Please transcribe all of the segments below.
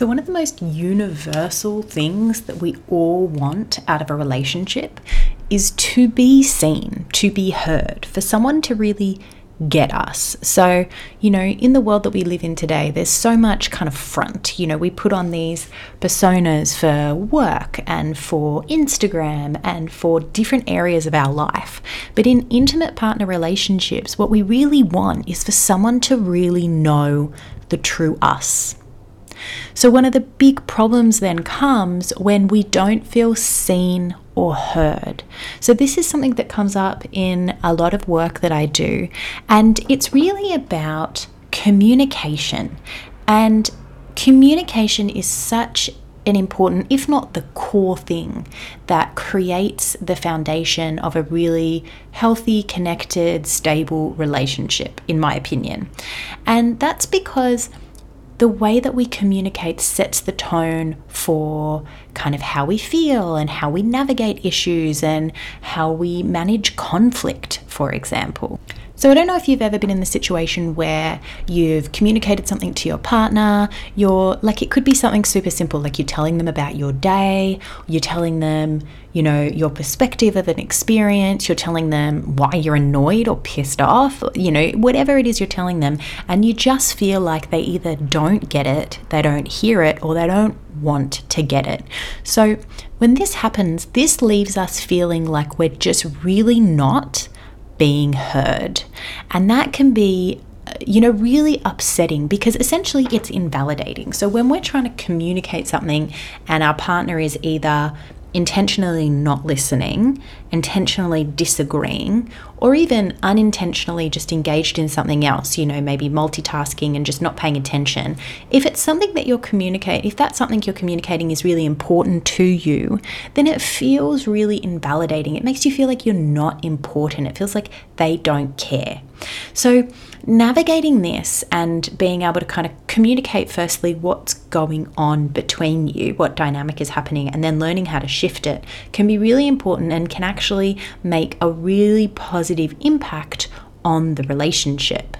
So, one of the most universal things that we all want out of a relationship is to be seen, to be heard, for someone to really get us. So, you know, in the world that we live in today, there's so much kind of front. You know, we put on these personas for work and for Instagram and for different areas of our life. But in intimate partner relationships, what we really want is for someone to really know the true us. So, one of the big problems then comes when we don't feel seen or heard. So, this is something that comes up in a lot of work that I do, and it's really about communication. And communication is such an important, if not the core thing, that creates the foundation of a really healthy, connected, stable relationship, in my opinion. And that's because the way that we communicate sets the tone for kind of how we feel and how we navigate issues and how we manage conflict, for example. So, I don't know if you've ever been in the situation where you've communicated something to your partner. You're like, it could be something super simple, like you're telling them about your day, you're telling them, you know, your perspective of an experience, you're telling them why you're annoyed or pissed off, you know, whatever it is you're telling them. And you just feel like they either don't get it, they don't hear it, or they don't want to get it. So, when this happens, this leaves us feeling like we're just really not being heard. And that can be uh, you know, really upsetting because essentially it's invalidating. So when we're trying to communicate something and our partner is either intentionally not listening, intentionally disagreeing, or even unintentionally just engaged in something else, you know, maybe multitasking and just not paying attention. If it's something that you're communicating, if that's something you're communicating is really important to you, then it feels really invalidating. It makes you feel like you're not important. It feels like they don't care. So, navigating this and being able to kind of communicate firstly what's going on between you, what dynamic is happening, and then learning how to shift it can be really important and can actually make a really positive impact on the relationship.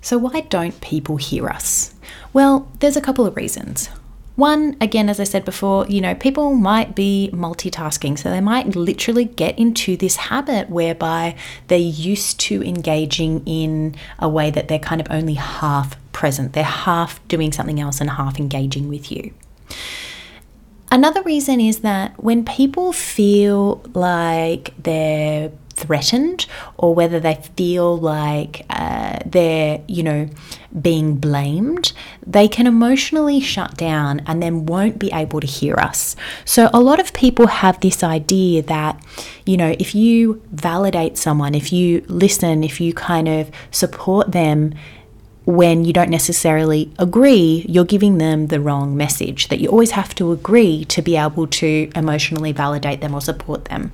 So, why don't people hear us? Well, there's a couple of reasons. One, again, as I said before, you know, people might be multitasking. So they might literally get into this habit whereby they're used to engaging in a way that they're kind of only half present. They're half doing something else and half engaging with you. Another reason is that when people feel like they're threatened or whether they feel like uh, they're, you know, being blamed, they can emotionally shut down and then won't be able to hear us. So, a lot of people have this idea that, you know, if you validate someone, if you listen, if you kind of support them, when you don't necessarily agree, you're giving them the wrong message that you always have to agree to be able to emotionally validate them or support them.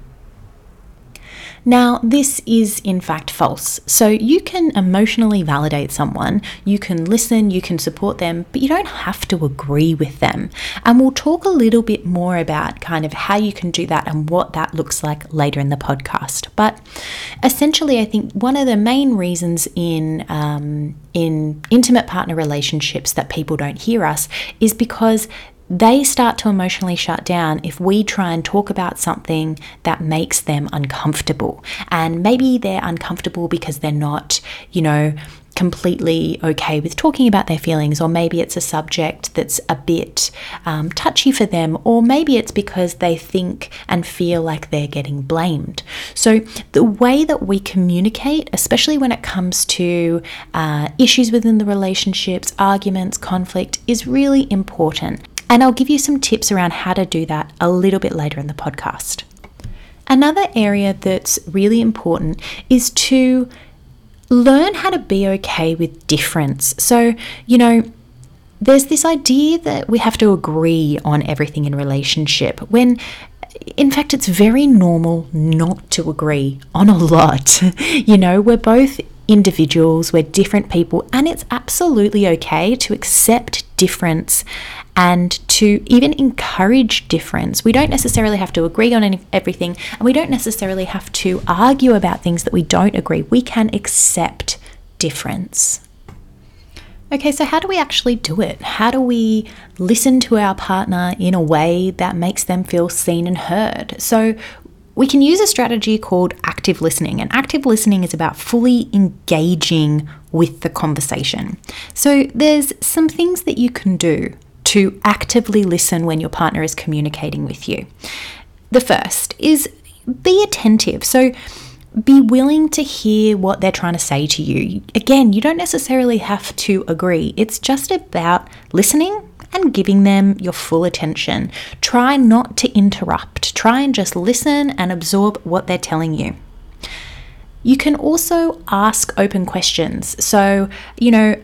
Now, this is in fact false. So you can emotionally validate someone, you can listen, you can support them, but you don't have to agree with them. And we'll talk a little bit more about kind of how you can do that and what that looks like later in the podcast. But essentially, I think one of the main reasons in um, in intimate partner relationships that people don't hear us is because they start to emotionally shut down if we try and talk about something that makes them uncomfortable. And maybe they're uncomfortable because they're not, you know, completely okay with talking about their feelings, or maybe it's a subject that's a bit um, touchy for them, or maybe it's because they think and feel like they're getting blamed. So, the way that we communicate, especially when it comes to uh, issues within the relationships, arguments, conflict, is really important. And I'll give you some tips around how to do that a little bit later in the podcast. Another area that's really important is to learn how to be okay with difference. So, you know, there's this idea that we have to agree on everything in relationship when in fact it's very normal not to agree on a lot. you know, we're both individuals, we're different people, and it's absolutely okay to accept difference and to even encourage difference. We don't necessarily have to agree on any, everything, and we don't necessarily have to argue about things that we don't agree. We can accept difference. Okay, so how do we actually do it? How do we listen to our partner in a way that makes them feel seen and heard? So, we can use a strategy called active listening, and active listening is about fully engaging with the conversation. So, there's some things that you can do to actively listen when your partner is communicating with you. The first is be attentive. So, be willing to hear what they're trying to say to you. Again, you don't necessarily have to agree, it's just about listening and giving them your full attention. Try not to interrupt, try and just listen and absorb what they're telling you. You can also ask open questions. So, you know,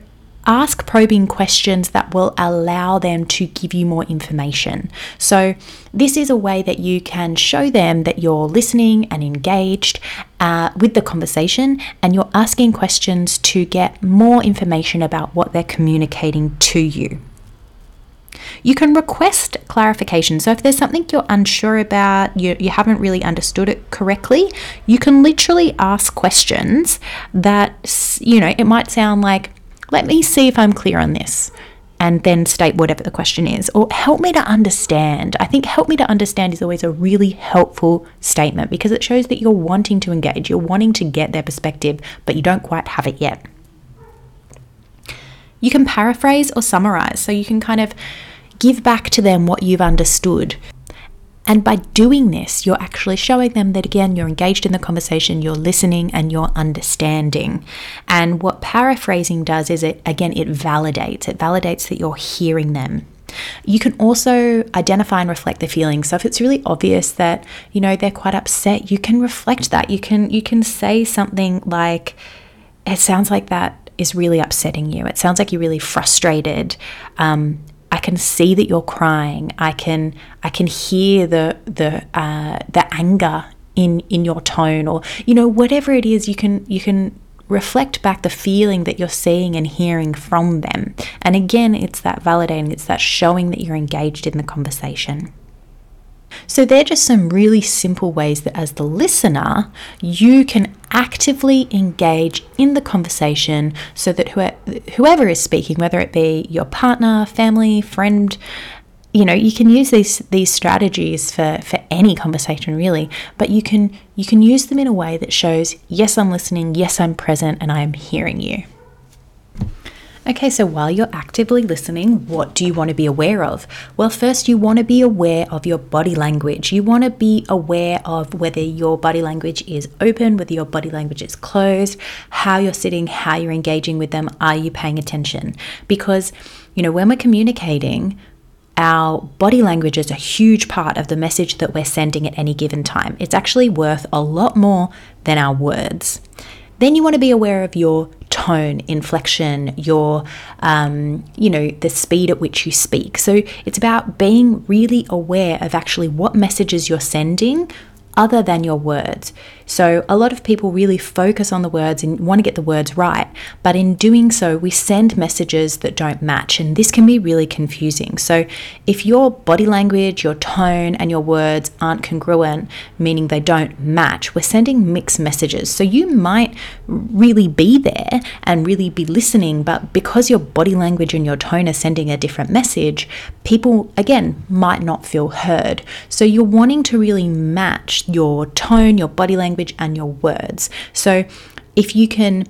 ask probing questions that will allow them to give you more information. So, this is a way that you can show them that you're listening and engaged uh, with the conversation and you're asking questions to get more information about what they're communicating to you. You can request clarification. So, if there's something you're unsure about, you, you haven't really understood it correctly, you can literally ask questions that, you know, it might sound like, let me see if I'm clear on this. And then state whatever the question is, or help me to understand. I think help me to understand is always a really helpful statement because it shows that you're wanting to engage, you're wanting to get their perspective, but you don't quite have it yet. You can paraphrase or summarize, so you can kind of give back to them what you've understood. And by doing this, you're actually showing them that again, you're engaged in the conversation, you're listening, and you're understanding. And what paraphrasing does is it, again, it validates. It validates that you're hearing them. You can also identify and reflect the feelings. So if it's really obvious that, you know, they're quite upset, you can reflect that. You can you can say something like, it sounds like that is really upsetting you. It sounds like you're really frustrated. Um, I can see that you're crying. I can I can hear the the uh, the anger in in your tone, or you know whatever it is. You can you can reflect back the feeling that you're seeing and hearing from them. And again, it's that validating. It's that showing that you're engaged in the conversation. So, they're just some really simple ways that as the listener, you can actively engage in the conversation so that whoever is speaking, whether it be your partner, family, friend, you know you can use these these strategies for for any conversation really. But you can you can use them in a way that shows yes i'm listening. Yes i'm present and i am hearing you Okay, so while you're actively listening, what do you want to be aware of? Well, first, you want to be aware of your body language. You want to be aware of whether your body language is open, whether your body language is closed, how you're sitting, how you're engaging with them. Are you paying attention? Because, you know, when we're communicating, our body language is a huge part of the message that we're sending at any given time. It's actually worth a lot more than our words. Then you want to be aware of your tone, inflection, your, um, you know, the speed at which you speak. So it's about being really aware of actually what messages you're sending other than your words. So, a lot of people really focus on the words and want to get the words right, but in doing so, we send messages that don't match, and this can be really confusing. So, if your body language, your tone, and your words aren't congruent, meaning they don't match, we're sending mixed messages. So, you might really be there and really be listening, but because your body language and your tone are sending a different message, people again might not feel heard. So, you're wanting to really match your tone, your body language, and your words. So if you can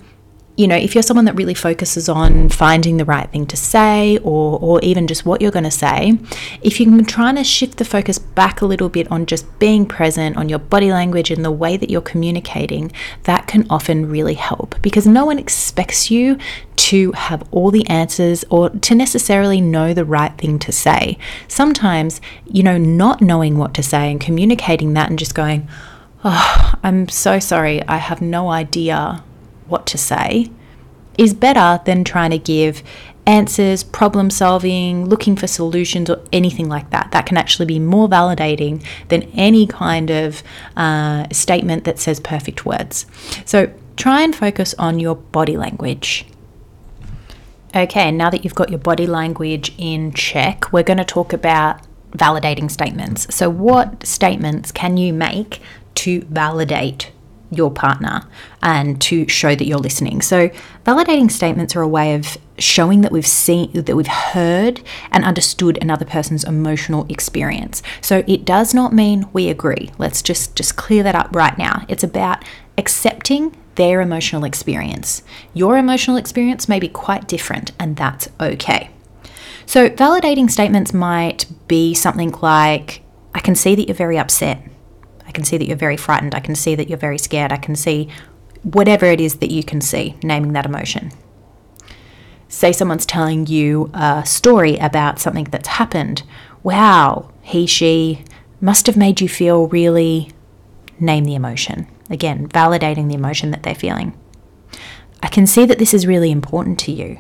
you know, if you're someone that really focuses on finding the right thing to say or, or even just what you're going to say, if you can try to shift the focus back a little bit on just being present on your body language and the way that you're communicating, that can often really help because no one expects you to have all the answers or to necessarily know the right thing to say. Sometimes, you know, not knowing what to say and communicating that and just going, oh, I'm so sorry, I have no idea what to say is better than trying to give answers, problem solving, looking for solutions, or anything like that. That can actually be more validating than any kind of uh, statement that says perfect words. So try and focus on your body language. Okay, now that you've got your body language in check, we're going to talk about validating statements. So, what statements can you make to validate your partner and to show that you're listening. So, validating statements are a way of showing that we've seen, that we've heard and understood another person's emotional experience. So, it does not mean we agree. Let's just just clear that up right now. It's about accepting their emotional experience. Your emotional experience may be quite different, and that's okay. So, validating statements might be something like, I can see that you're very upset. I can see that you're very frightened. I can see that you're very scared. I can see whatever it is that you can see, naming that emotion. Say someone's telling you a story about something that's happened. Wow, he, she must have made you feel really, name the emotion. Again, validating the emotion that they're feeling. I can see that this is really important to you.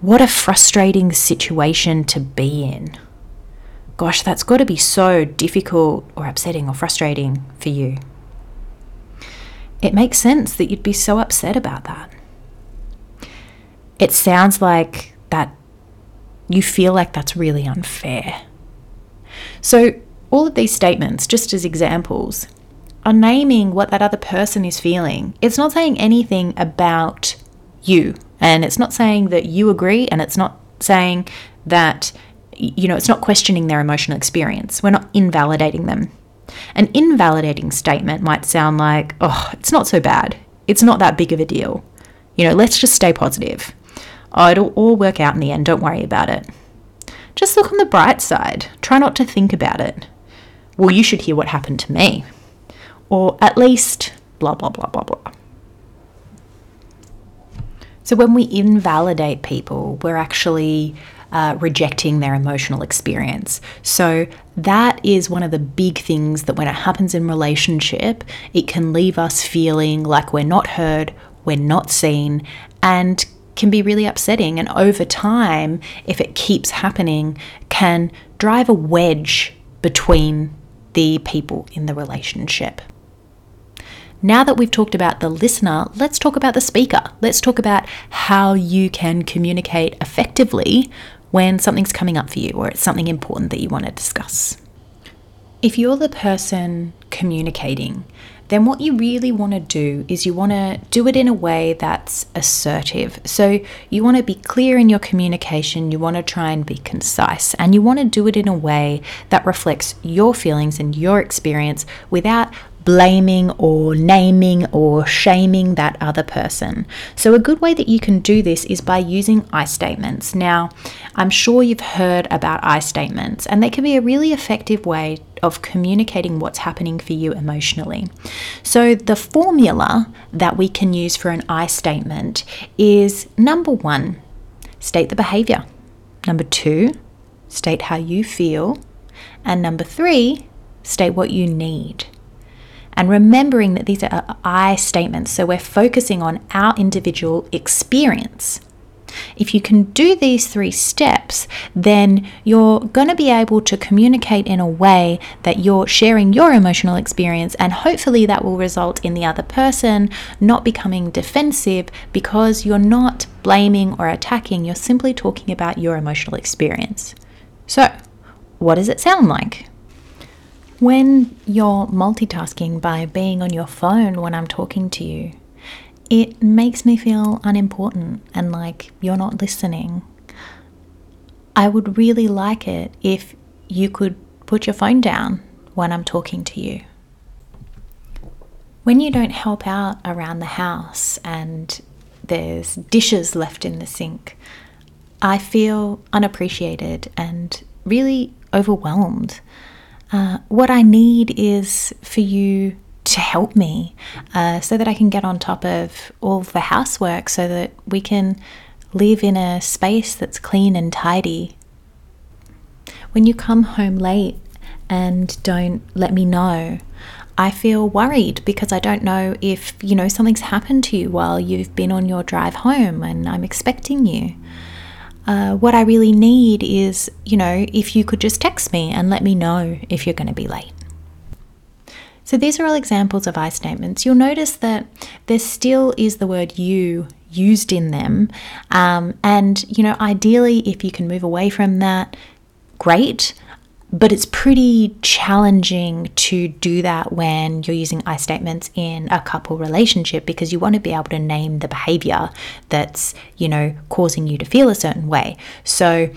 What a frustrating situation to be in. Gosh, that's got to be so difficult or upsetting or frustrating for you. It makes sense that you'd be so upset about that. It sounds like that you feel like that's really unfair. So, all of these statements, just as examples, are naming what that other person is feeling. It's not saying anything about you, and it's not saying that you agree, and it's not saying that, you know, it's not questioning their emotional experience. We're not invalidating them. An invalidating statement might sound like, oh, it's not so bad. It's not that big of a deal. You know, let's just stay positive. Oh, it'll all work out in the end. Don't worry about it. Just look on the bright side. Try not to think about it well, you should hear what happened to me. Or at least, blah, blah, blah, blah, blah. So when we invalidate people, we're actually uh, rejecting their emotional experience. So that is one of the big things that when it happens in relationship, it can leave us feeling like we're not heard, we're not seen, and can be really upsetting. And over time, if it keeps happening, can drive a wedge between the people in the relationship. Now that we've talked about the listener, let's talk about the speaker. Let's talk about how you can communicate effectively when something's coming up for you or it's something important that you want to discuss. If you're the person communicating, then what you really want to do is you want to do it in a way that's assertive. So you want to be clear in your communication, you want to try and be concise, and you want to do it in a way that reflects your feelings and your experience without blaming or naming or shaming that other person. So, a good way that you can do this is by using I statements. Now, I'm sure you've heard about I statements, and they can be a really effective way of communicating what's happening for you emotionally. So, the formula that we can use for an I statement is number one, state the behavior, number two, state how you feel, and number three, state what you need and remembering that these are I statements. So we're focusing on our individual experience. If you can do these three steps, then you're going to be able to communicate in a way that you're sharing your emotional experience, and hopefully that will result in the other person not becoming defensive because you're not blaming or attacking, you're simply talking about your emotional experience. So, what does it sound like? When you're multitasking by being on your phone when I'm talking to you, it makes me feel unimportant and like you're not listening. I would really like it if you could put your phone down when I'm talking to you. When you don't help out around the house and there's dishes left in the sink, I feel unappreciated and really overwhelmed. Uh, what I need is for you to help me uh, so that I can get on top of all the housework so that we can live in a space that's clean and tidy. When you come home late and don't let me know, I feel worried because I don't know if, you know, something's happened to you while you've been on your drive home and I'm expecting you. Uh, what I really need is, you know, if you could just text me and let me know if you're going to be late. So these are all examples of I statements. You'll notice that there still is the word you used in them. Um, and, you know, ideally, if you can move away from that, great. But it's pretty challenging to do that when you're using I statements in a couple relationship because you want to be able to name the behavior that's, you know, causing you to feel a certain way. So,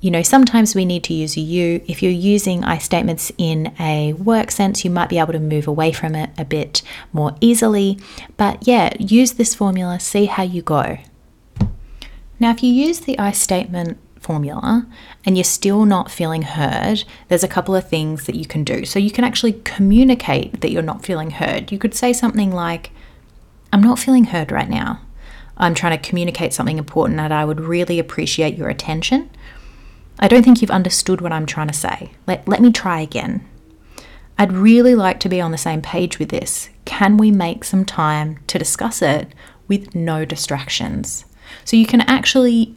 you know, sometimes we need to use a you. If you're using I statements in a work sense, you might be able to move away from it a bit more easily. But yeah, use this formula, see how you go. Now, if you use the I statement formula and you're still not feeling heard, there's a couple of things that you can do. So you can actually communicate that you're not feeling heard. You could say something like, I'm not feeling heard right now. I'm trying to communicate something important and I would really appreciate your attention. I don't think you've understood what I'm trying to say. Let, let me try again. I'd really like to be on the same page with this. Can we make some time to discuss it with no distractions? So you can actually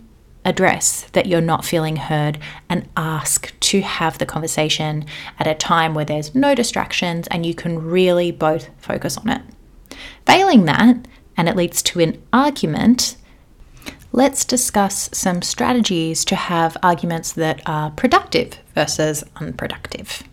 address that you're not feeling heard and ask to have the conversation at a time where there's no distractions and you can really both focus on it. Failing that, and it leads to an argument, let's discuss some strategies to have arguments that are productive versus unproductive.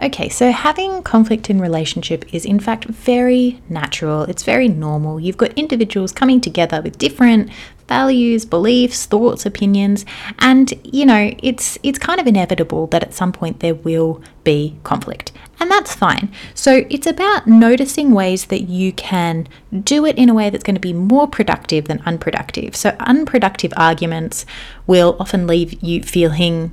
Okay, so having conflict in relationship is in fact very natural. It's very normal. You've got individuals coming together with different values, beliefs, thoughts, opinions, and you know, it's it's kind of inevitable that at some point there will be conflict. And that's fine. So it's about noticing ways that you can do it in a way that's going to be more productive than unproductive. So unproductive arguments will often leave you feeling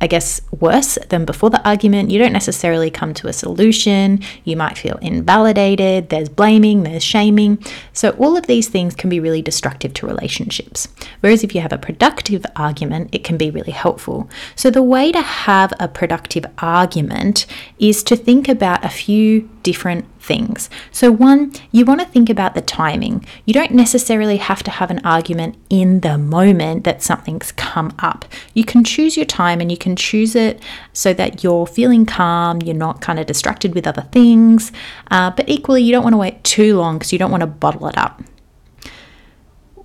I guess, worse than before the argument. You don't necessarily come to a solution. You might feel invalidated. There's blaming, there's shaming. So, all of these things can be really destructive to relationships. Whereas if you have a productive argument, it can be really helpful. So, the way to have a productive argument is to think about a few different things. So, one, you want to think about the timing. You don't necessarily have to have an argument in the moment that something's come up. You can choose your time and you can choose it so that you're feeling calm, you're not kind of distracted with other things. Uh, but equally, you don't want to wait too long because you don't want to bottle it up.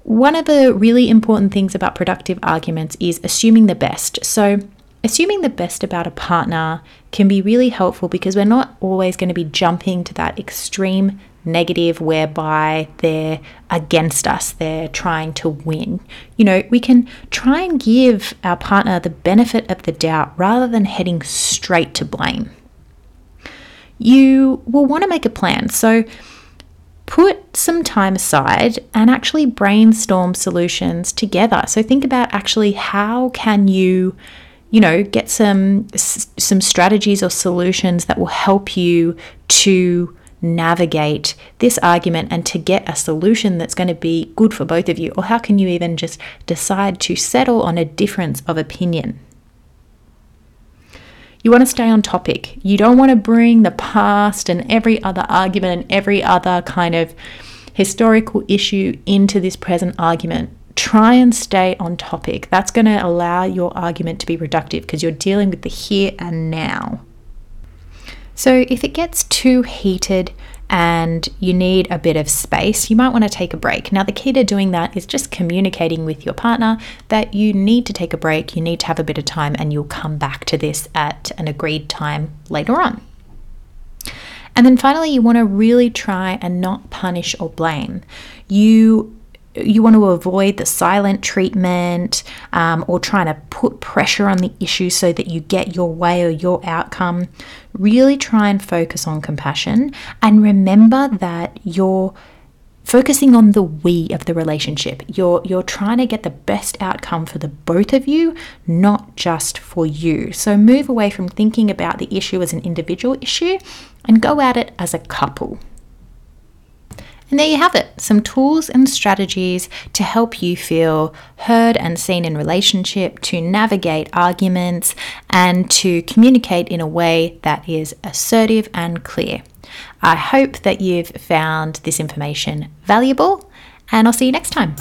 One of the really important things about productive arguments is assuming the best. So, assuming the best about a partner can be really helpful because we're not always going to be jumping to that extreme negative whereby they're against us, they're trying to win. You know, we can try and give our partner the benefit of the doubt rather than heading straight to blame. You will want to make a plan. So, put some time aside and actually brainstorm solutions together. So think about actually how can you you know, get some some strategies or solutions that will help you to navigate this argument and to get a solution that's going to be good for both of you? Or how can you even just decide to settle on a difference of opinion? You want to stay on topic. You don't want to bring the past and every other argument and every other kind of historical issue into this present argument try and stay on topic. That's going to allow your argument to be productive because you're dealing with the here and now. So, if it gets too heated and you need a bit of space, you might want to take a break. Now, the key to doing that is just communicating with your partner that you need to take a break, you need to have a bit of time, and you'll come back to this at an agreed time later on. And then finally, you want to really try and not punish or blame. You you want to avoid the silent treatment um, or trying to put pressure on the issue so that you get your way or your outcome. Really try and focus on compassion and remember that you're focusing on the we of the relationship. You're you're trying to get the best outcome for the both of you, not just for you. So move away from thinking about the issue as an individual issue and go at it as a couple. And there you have it some tools and strategies to help you feel heard and seen in relationship, to navigate arguments, and to communicate in a way that is assertive and clear. I hope that you've found this information valuable, and I'll see you next time.